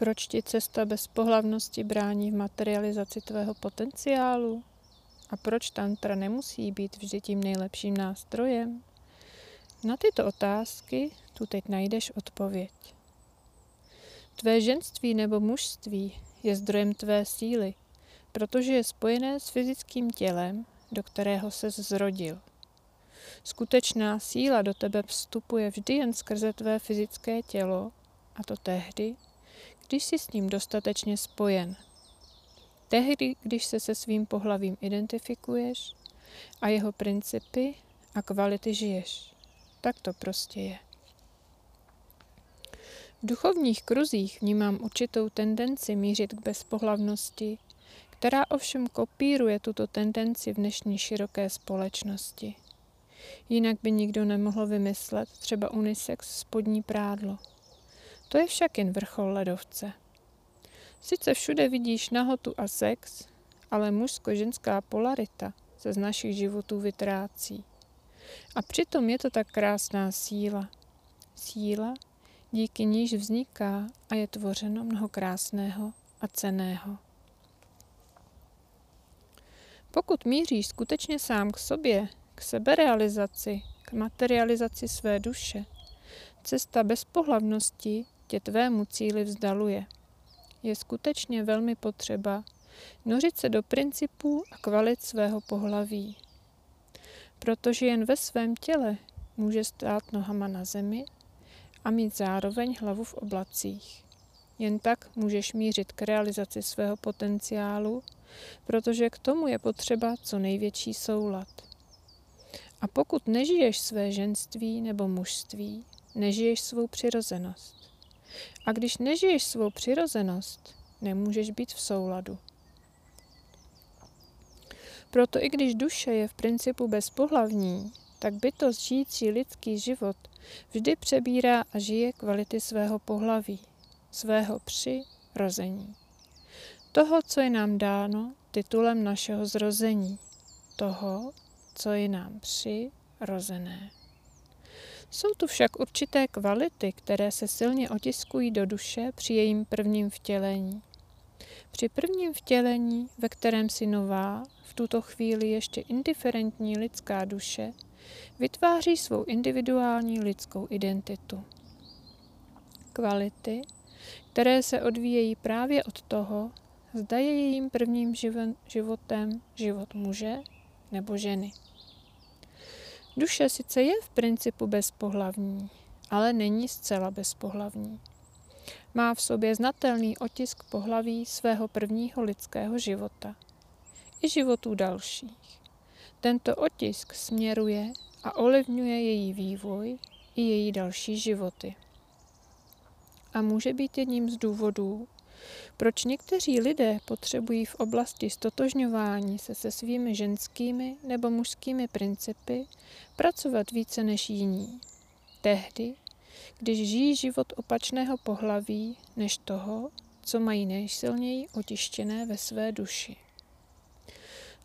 Proč ti cesta bez pohlavnosti brání v materializaci tvého potenciálu? A proč tantra nemusí být vždy tím nejlepším nástrojem? Na tyto otázky tu teď najdeš odpověď. Tvé ženství nebo mužství je zdrojem tvé síly, protože je spojené s fyzickým tělem, do kterého se zrodil. Skutečná síla do tebe vstupuje vždy jen skrze tvé fyzické tělo, a to tehdy, když jsi s ním dostatečně spojen. Tehdy, když se se svým pohlavím identifikuješ a jeho principy a kvality žiješ. Tak to prostě je. V duchovních kruzích vnímám určitou tendenci mířit k bezpohlavnosti, která ovšem kopíruje tuto tendenci v dnešní široké společnosti. Jinak by nikdo nemohl vymyslet třeba unisex spodní prádlo. To je však jen vrchol ledovce. Sice všude vidíš nahotu a sex, ale mužsko-ženská polarita se z našich životů vytrácí. A přitom je to tak krásná síla. Síla, díky níž vzniká a je tvořeno mnoho krásného a ceného. Pokud míříš skutečně sám k sobě, k seberealizaci, k materializaci své duše, cesta bezpohlavnosti tě tvému cíli vzdaluje. Je skutečně velmi potřeba nořit se do principů a kvalit svého pohlaví. Protože jen ve svém těle může stát nohama na zemi a mít zároveň hlavu v oblacích. Jen tak můžeš mířit k realizaci svého potenciálu, protože k tomu je potřeba co největší soulad. A pokud nežiješ své ženství nebo mužství, nežiješ svou přirozenost. A když nežiješ svou přirozenost, nemůžeš být v souladu. Proto i když duše je v principu bezpohlavní, tak bytost žijící lidský život vždy přebírá a žije kvality svého pohlaví, svého přirození. Toho, co je nám dáno titulem našeho zrození, toho, co je nám přirozené. Jsou tu však určité kvality, které se silně otiskují do duše při jejím prvním vtělení. Při prvním vtělení, ve kterém si nová, v tuto chvíli ještě indiferentní lidská duše, vytváří svou individuální lidskou identitu. Kvality, které se odvíjejí právě od toho, zda je jejím prvním životem život muže nebo ženy. Duše sice je v principu bezpohlavní, ale není zcela bezpohlavní. Má v sobě znatelný otisk pohlaví svého prvního lidského života i životů dalších. Tento otisk směruje a ovlivňuje její vývoj i její další životy. A může být jedním z důvodů, proč někteří lidé potřebují v oblasti stotožňování se se svými ženskými nebo mužskými principy pracovat více než jiní? Tehdy, když žijí život opačného pohlaví než toho, co mají nejsilněji otištěné ve své duši.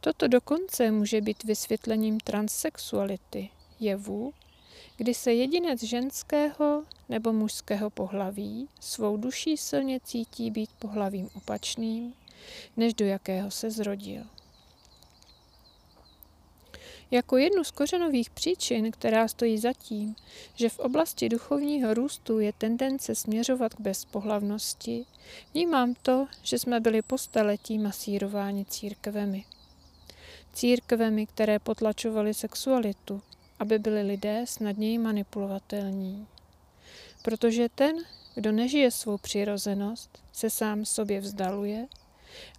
Toto dokonce může být vysvětlením transsexuality, jevu, kdy se jedinec ženského nebo mužského pohlaví svou duší silně cítí být pohlavím opačným, než do jakého se zrodil. Jako jednu z kořenových příčin, která stojí za tím, že v oblasti duchovního růstu je tendence směřovat k bezpohlavnosti, vnímám to, že jsme byli po staletí masírováni církvemi. Církvemi, které potlačovaly sexualitu, aby byli lidé snadněji manipulovatelní. Protože ten, kdo nežije svou přirozenost, se sám sobě vzdaluje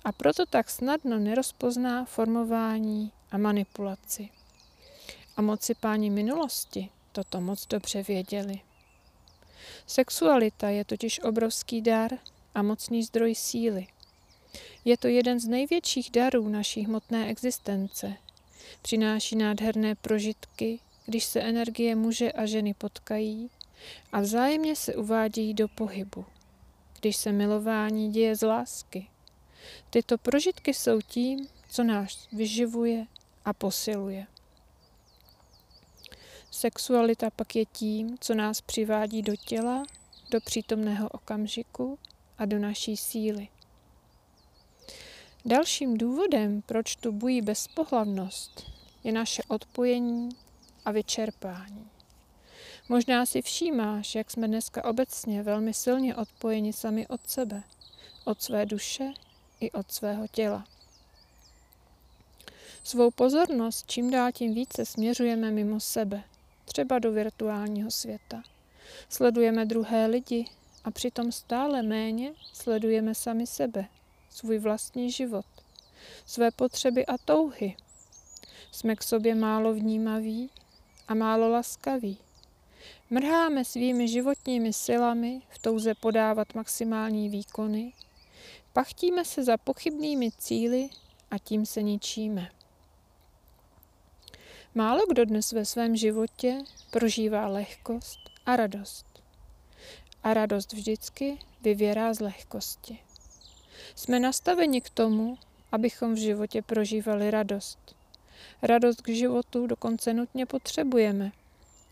a proto tak snadno nerozpozná formování a manipulaci. A moci páni minulosti toto moc dobře věděli. Sexualita je totiž obrovský dar a mocný zdroj síly. Je to jeden z největších darů naší hmotné existence. Přináší nádherné prožitky, když se energie muže a ženy potkají a vzájemně se uvádějí do pohybu, když se milování děje z lásky. Tyto prožitky jsou tím, co nás vyživuje a posiluje. Sexualita pak je tím, co nás přivádí do těla, do přítomného okamžiku a a do naší síly. Dalším důvodem, proč tu bují bezpohlavnost, je naše odpojení a vyčerpání. Možná si všímáš, jak jsme dneska obecně velmi silně odpojeni sami od sebe, od své duše i od svého těla. Svou pozornost čím dál tím více směřujeme mimo sebe, třeba do virtuálního světa. Sledujeme druhé lidi a přitom stále méně sledujeme sami sebe, svůj vlastní život, své potřeby a touhy. Jsme k sobě málo vnímaví a málo laskaví. Mrháme svými životními silami v touze podávat maximální výkony, pachtíme se za pochybnými cíly a tím se ničíme. Málo kdo dnes ve svém životě prožívá lehkost a radost. A radost vždycky vyvěrá z lehkosti. Jsme nastaveni k tomu, abychom v životě prožívali radost. Radost k životu dokonce nutně potřebujeme,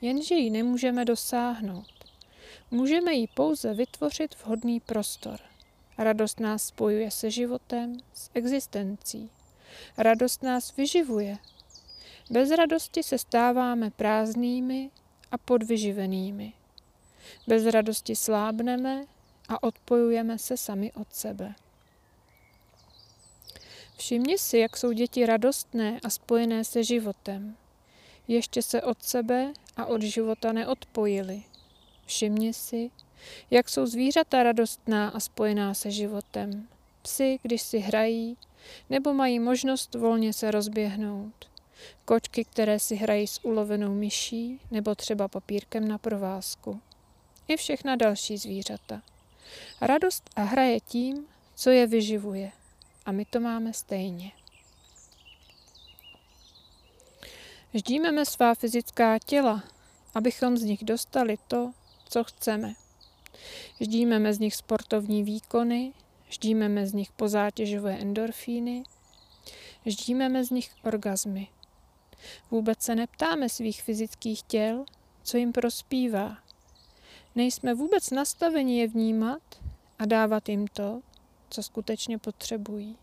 jenže ji nemůžeme dosáhnout. Můžeme ji pouze vytvořit vhodný prostor. Radost nás spojuje se životem, s existencí. Radost nás vyživuje. Bez radosti se stáváme prázdnými a podvyživenými. Bez radosti slábneme a odpojujeme se sami od sebe. Všimni si, jak jsou děti radostné a spojené se životem. Ještě se od sebe a od života neodpojili. Všimni si, jak jsou zvířata radostná a spojená se životem. Psy, když si hrají, nebo mají možnost volně se rozběhnout. Kočky, které si hrají s ulovenou myší, nebo třeba papírkem na provázku. I všechna další zvířata. Radost a hra je tím, co je vyživuje. A my to máme stejně. Ždímeme svá fyzická těla, abychom z nich dostali to, co chceme. Ždímeme z nich sportovní výkony, ždímeme z nich pozátěžové endorfíny, ždímeme z nich orgazmy. Vůbec se neptáme svých fyzických těl, co jim prospívá. Nejsme vůbec nastaveni je vnímat a dávat jim to, co skutečně potřebují.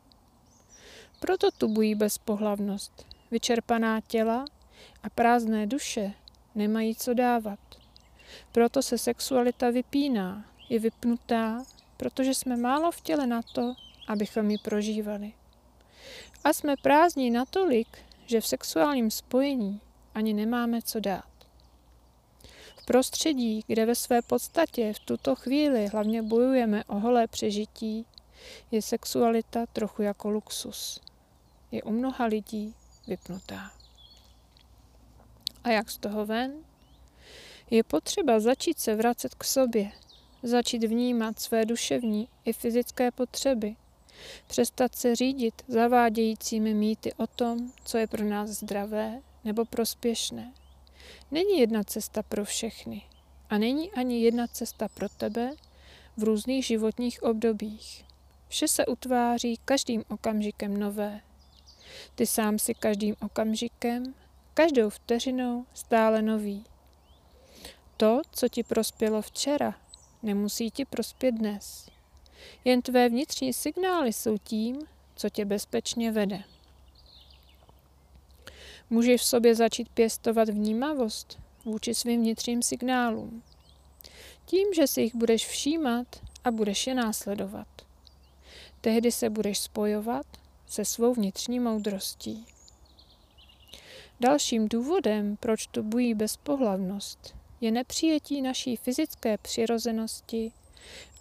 Proto tubují bezpohlavnost, vyčerpaná těla a prázdné duše nemají co dávat. Proto se sexualita vypíná, je vypnutá, protože jsme málo v těle na to, abychom ji prožívali. A jsme prázdní natolik, že v sexuálním spojení ani nemáme co dát. V prostředí, kde ve své podstatě v tuto chvíli hlavně bojujeme o holé přežití, je sexualita trochu jako luxus. Je u mnoha lidí vypnutá. A jak z toho ven? Je potřeba začít se vracet k sobě, začít vnímat své duševní i fyzické potřeby, přestat se řídit zavádějícími mýty o tom, co je pro nás zdravé nebo prospěšné. Není jedna cesta pro všechny a není ani jedna cesta pro tebe v různých životních obdobích. Vše se utváří každým okamžikem nové. Ty sám si každým okamžikem, každou vteřinou stále nový. To, co ti prospělo včera, nemusí ti prospět dnes. Jen tvé vnitřní signály jsou tím, co tě bezpečně vede. Můžeš v sobě začít pěstovat vnímavost vůči svým vnitřním signálům. Tím, že si jich budeš všímat a budeš je následovat. Tehdy se budeš spojovat se svou vnitřní moudrostí. Dalším důvodem, proč tu bují bezpohlavnost, je nepřijetí naší fyzické přirozenosti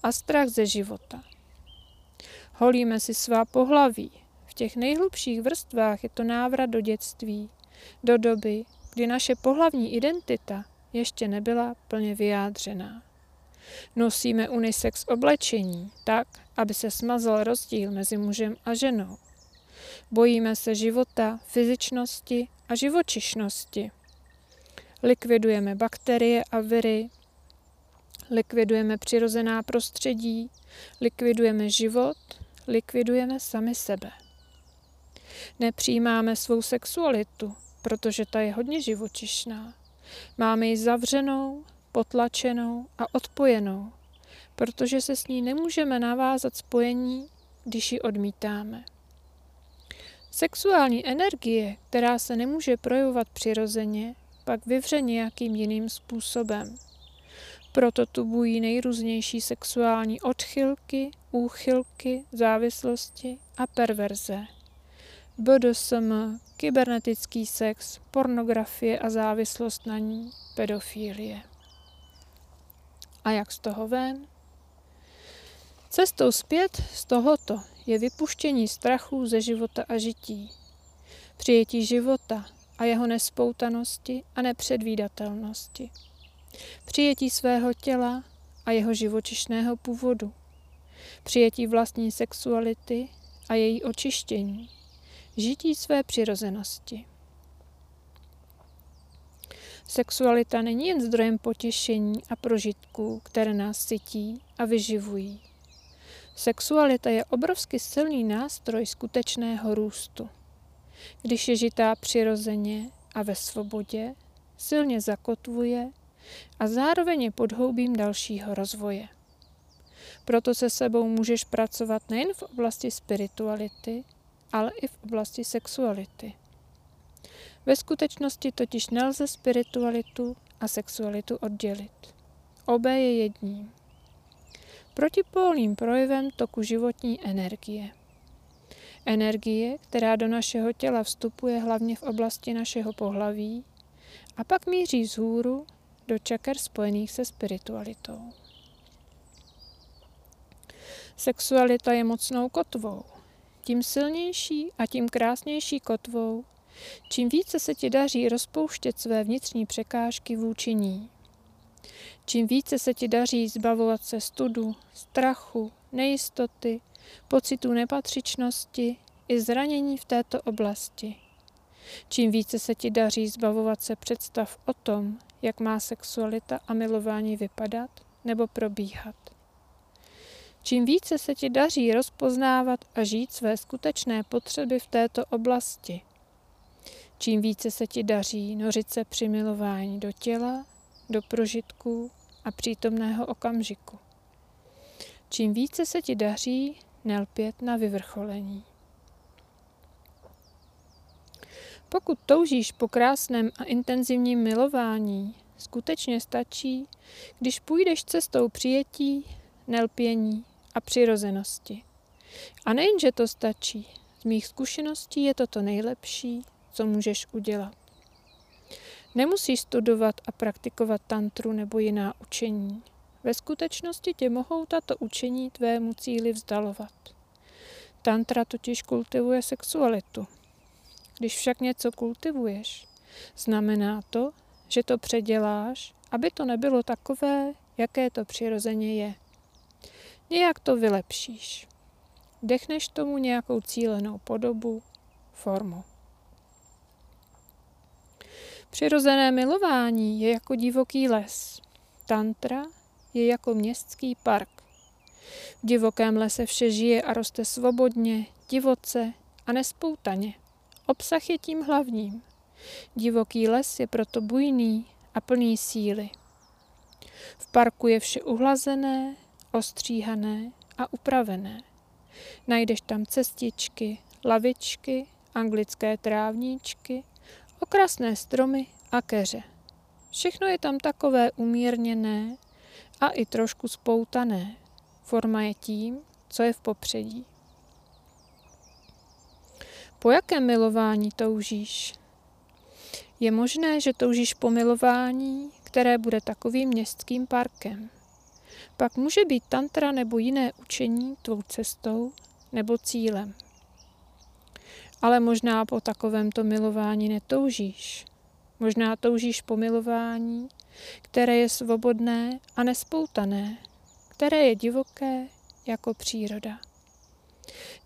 a strach ze života. Holíme si svá pohlaví. V těch nejhlubších vrstvách je to návrat do dětství, do doby, kdy naše pohlavní identita ještě nebyla plně vyjádřená. Nosíme unisex oblečení tak, aby se smazal rozdíl mezi mužem a ženou. Bojíme se života, fyzičnosti a živočišnosti. Likvidujeme bakterie a viry, likvidujeme přirozená prostředí, likvidujeme život, likvidujeme sami sebe. Nepřijímáme svou sexualitu, protože ta je hodně živočišná. Máme ji zavřenou, potlačenou a odpojenou, protože se s ní nemůžeme navázat spojení, když ji odmítáme. Sexuální energie, která se nemůže projevovat přirozeně, pak vyvře nějakým jiným způsobem. Proto tu bují nejrůznější sexuální odchylky, úchylky, závislosti a perverze. BDSM, kybernetický sex, pornografie a závislost na ní, pedofílie. A jak z toho ven? Cestou zpět z tohoto je vypuštění strachů ze života a žití, přijetí života a jeho nespoutanosti a nepředvídatelnosti, přijetí svého těla a jeho živočišného původu, přijetí vlastní sexuality a její očištění, žití své přirozenosti. Sexualita není jen zdrojem potěšení a prožitků, které nás sytí a vyživují. Sexualita je obrovsky silný nástroj skutečného růstu. Když je žitá přirozeně a ve svobodě, silně zakotvuje a zároveň je podhoubím dalšího rozvoje. Proto se sebou můžeš pracovat nejen v oblasti spirituality, ale i v oblasti sexuality. Ve skutečnosti totiž nelze spiritualitu a sexualitu oddělit. Obé je jedním. Protipólním projevem toku životní energie. Energie, která do našeho těla vstupuje hlavně v oblasti našeho pohlaví a pak míří vzhůru do čaker spojených se spiritualitou. Sexualita je mocnou kotvou. Tím silnější a tím krásnější kotvou, čím více se ti daří rozpouštět své vnitřní překážky vůči ní. Čím více se ti daří zbavovat se studu, strachu, nejistoty, pocitu nepatřičnosti i zranění v této oblasti. Čím více se ti daří zbavovat se představ o tom, jak má sexualita a milování vypadat nebo probíhat. Čím více se ti daří rozpoznávat a žít své skutečné potřeby v této oblasti, čím více se ti daří nořit se při milování do těla, do prožitků a přítomného okamžiku. Čím více se ti daří nelpět na vyvrcholení. Pokud toužíš po krásném a intenzivním milování, skutečně stačí, když půjdeš cestou přijetí, nelpění a přirozenosti. A nejenže to stačí, z mých zkušeností je to to nejlepší, co můžeš udělat. Nemusíš studovat a praktikovat tantru nebo jiná učení. Ve skutečnosti tě mohou tato učení tvému cíli vzdalovat. Tantra totiž kultivuje sexualitu. Když však něco kultivuješ, znamená to, že to předěláš, aby to nebylo takové, jaké to přirozeně je. Nějak to vylepšíš. Dechneš tomu nějakou cílenou podobu, formu. Přirozené milování je jako divoký les. Tantra je jako městský park. V divokém lese vše žije a roste svobodně, divoce a nespoutaně. Obsah je tím hlavním. Divoký les je proto bujný a plný síly. V parku je vše uhlazené, ostříhané a upravené. Najdeš tam cestičky, lavičky, anglické trávníčky, okrasné stromy a keře. Všechno je tam takové umírněné a i trošku spoutané. Forma je tím, co je v popředí. Po jakém milování toužíš? Je možné, že toužíš po milování, které bude takovým městským parkem. Pak může být tantra nebo jiné učení tvou cestou nebo cílem. Ale možná po takovémto milování netoužíš. Možná toužíš po milování, které je svobodné a nespoutané, které je divoké jako příroda.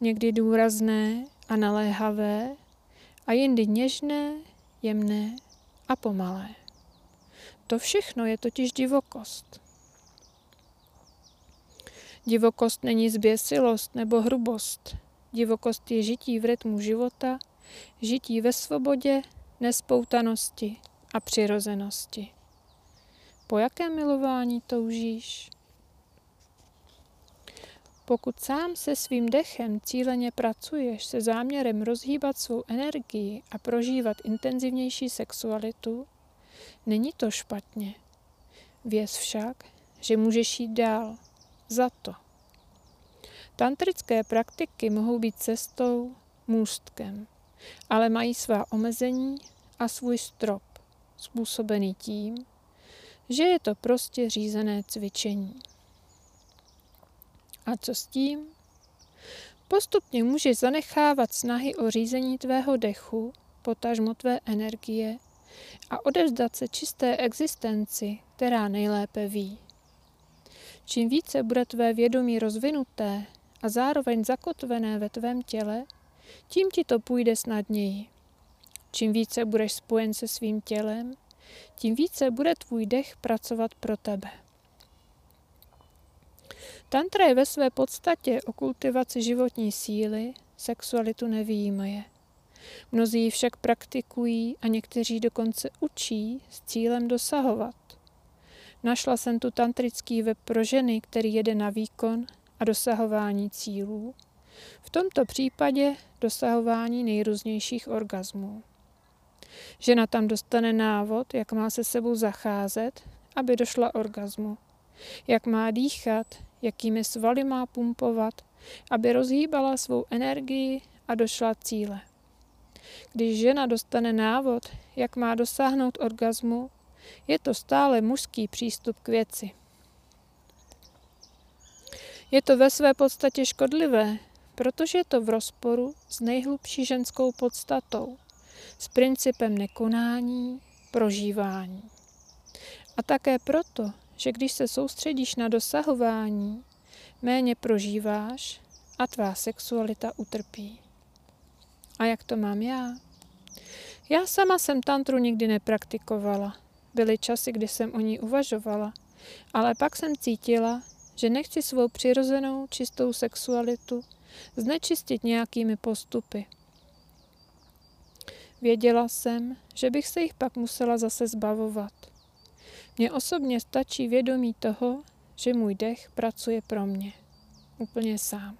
Někdy důrazné a naléhavé a jindy něžné, jemné a pomalé. To všechno je totiž divokost. Divokost není zběsilost nebo hrubost. Divokost je žití v rytmu života, žití ve svobodě, nespoutanosti a přirozenosti. Po jakém milování toužíš? Pokud sám se svým dechem cíleně pracuješ se záměrem rozhýbat svou energii a prožívat intenzivnější sexualitu, není to špatně. Věz však, že můžeš jít dál. Za to. Tantrické praktiky mohou být cestou, můstkem, ale mají svá omezení a svůj strop, způsobený tím, že je to prostě řízené cvičení. A co s tím? Postupně můžeš zanechávat snahy o řízení tvého dechu, potažmo tvé energie a odevzdat se čisté existenci, která nejlépe ví. Čím více bude tvé vědomí rozvinuté a zároveň zakotvené ve tvém těle, tím ti to půjde snadněji. Čím více budeš spojen se svým tělem, tím více bude tvůj dech pracovat pro tebe. Tantra je ve své podstatě o kultivaci životní síly, sexualitu nevýjímaje. Mnozí ji však praktikují a někteří dokonce učí s cílem dosahovat. Našla jsem tu tantrický web pro ženy, který jede na výkon a dosahování cílů. V tomto případě dosahování nejrůznějších orgasmů. Žena tam dostane návod, jak má se sebou zacházet, aby došla orgasmu. Jak má dýchat, jakými svaly má pumpovat, aby rozhýbala svou energii a došla cíle. Když žena dostane návod, jak má dosáhnout orgasmu, je to stále mužský přístup k věci. Je to ve své podstatě škodlivé, protože je to v rozporu s nejhlubší ženskou podstatou, s principem nekonání, prožívání. A také proto, že když se soustředíš na dosahování, méně prožíváš a tvá sexualita utrpí. A jak to mám já? Já sama jsem tantru nikdy nepraktikovala. Byly časy, kdy jsem o ní uvažovala, ale pak jsem cítila, že nechci svou přirozenou čistou sexualitu znečistit nějakými postupy. Věděla jsem, že bych se jich pak musela zase zbavovat. Mně osobně stačí vědomí toho, že můj dech pracuje pro mě. Úplně sám.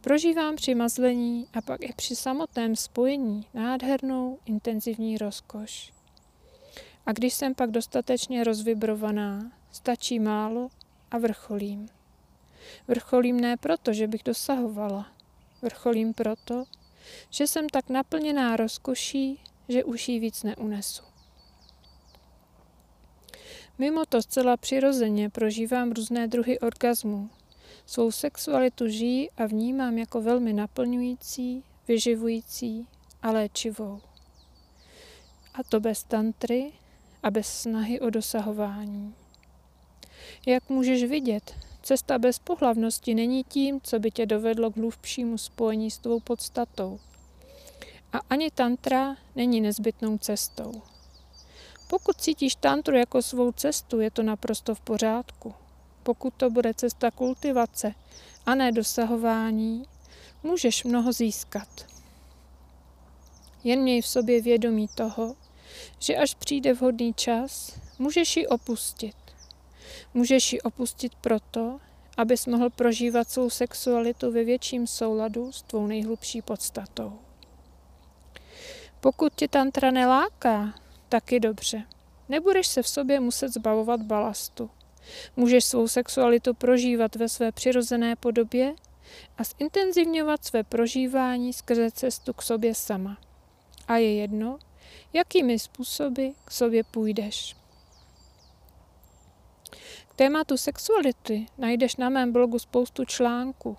Prožívám při mazlení a pak i při samotném spojení nádhernou intenzivní rozkoš. A když jsem pak dostatečně rozvibrovaná, stačí málo a vrcholím. Vrcholím ne proto, že bych dosahovala. Vrcholím proto, že jsem tak naplněná rozkoší, že už jí víc neunesu. Mimo to zcela přirozeně prožívám různé druhy orgazmů. Svou sexualitu žijí a vnímám jako velmi naplňující, vyživující a léčivou. A to bez tantry a bez snahy o dosahování. Jak můžeš vidět, cesta bez pohlavnosti není tím, co by tě dovedlo k hlubšímu spojení s tvou podstatou. A ani tantra není nezbytnou cestou. Pokud cítíš tantru jako svou cestu, je to naprosto v pořádku. Pokud to bude cesta kultivace a ne dosahování, můžeš mnoho získat. Jen měj v sobě vědomí toho, že až přijde vhodný čas, můžeš ji opustit. Můžeš ji opustit proto, abys mohl prožívat svou sexualitu ve větším souladu s tvou nejhlubší podstatou. Pokud tě tantra neláká, taky dobře. Nebudeš se v sobě muset zbavovat balastu. Můžeš svou sexualitu prožívat ve své přirozené podobě a zintenzivňovat své prožívání skrze cestu k sobě sama. A je jedno, jakými způsoby k sobě půjdeš. Tématu sexuality najdeš na mém blogu spoustu článků.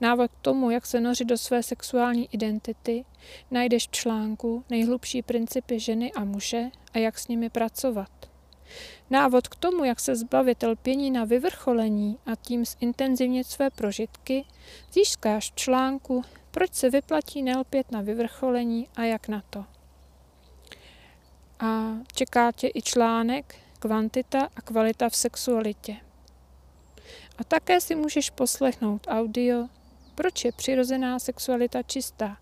Návod k tomu, jak se nořit do své sexuální identity, najdeš v článku Nejhlubší principy ženy a muže a jak s nimi pracovat. Návod k tomu, jak se zbavit lpění na vyvrcholení a tím zintenzivnit své prožitky, získáš v článku Proč se vyplatí nelpět na vyvrcholení a jak na to. A čeká tě i článek Kvantita a kvalita v sexualitě. A také si můžeš poslechnout audio Proč je přirozená sexualita čistá,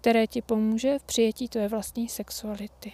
které ti pomůže v přijetí tvé vlastní sexuality.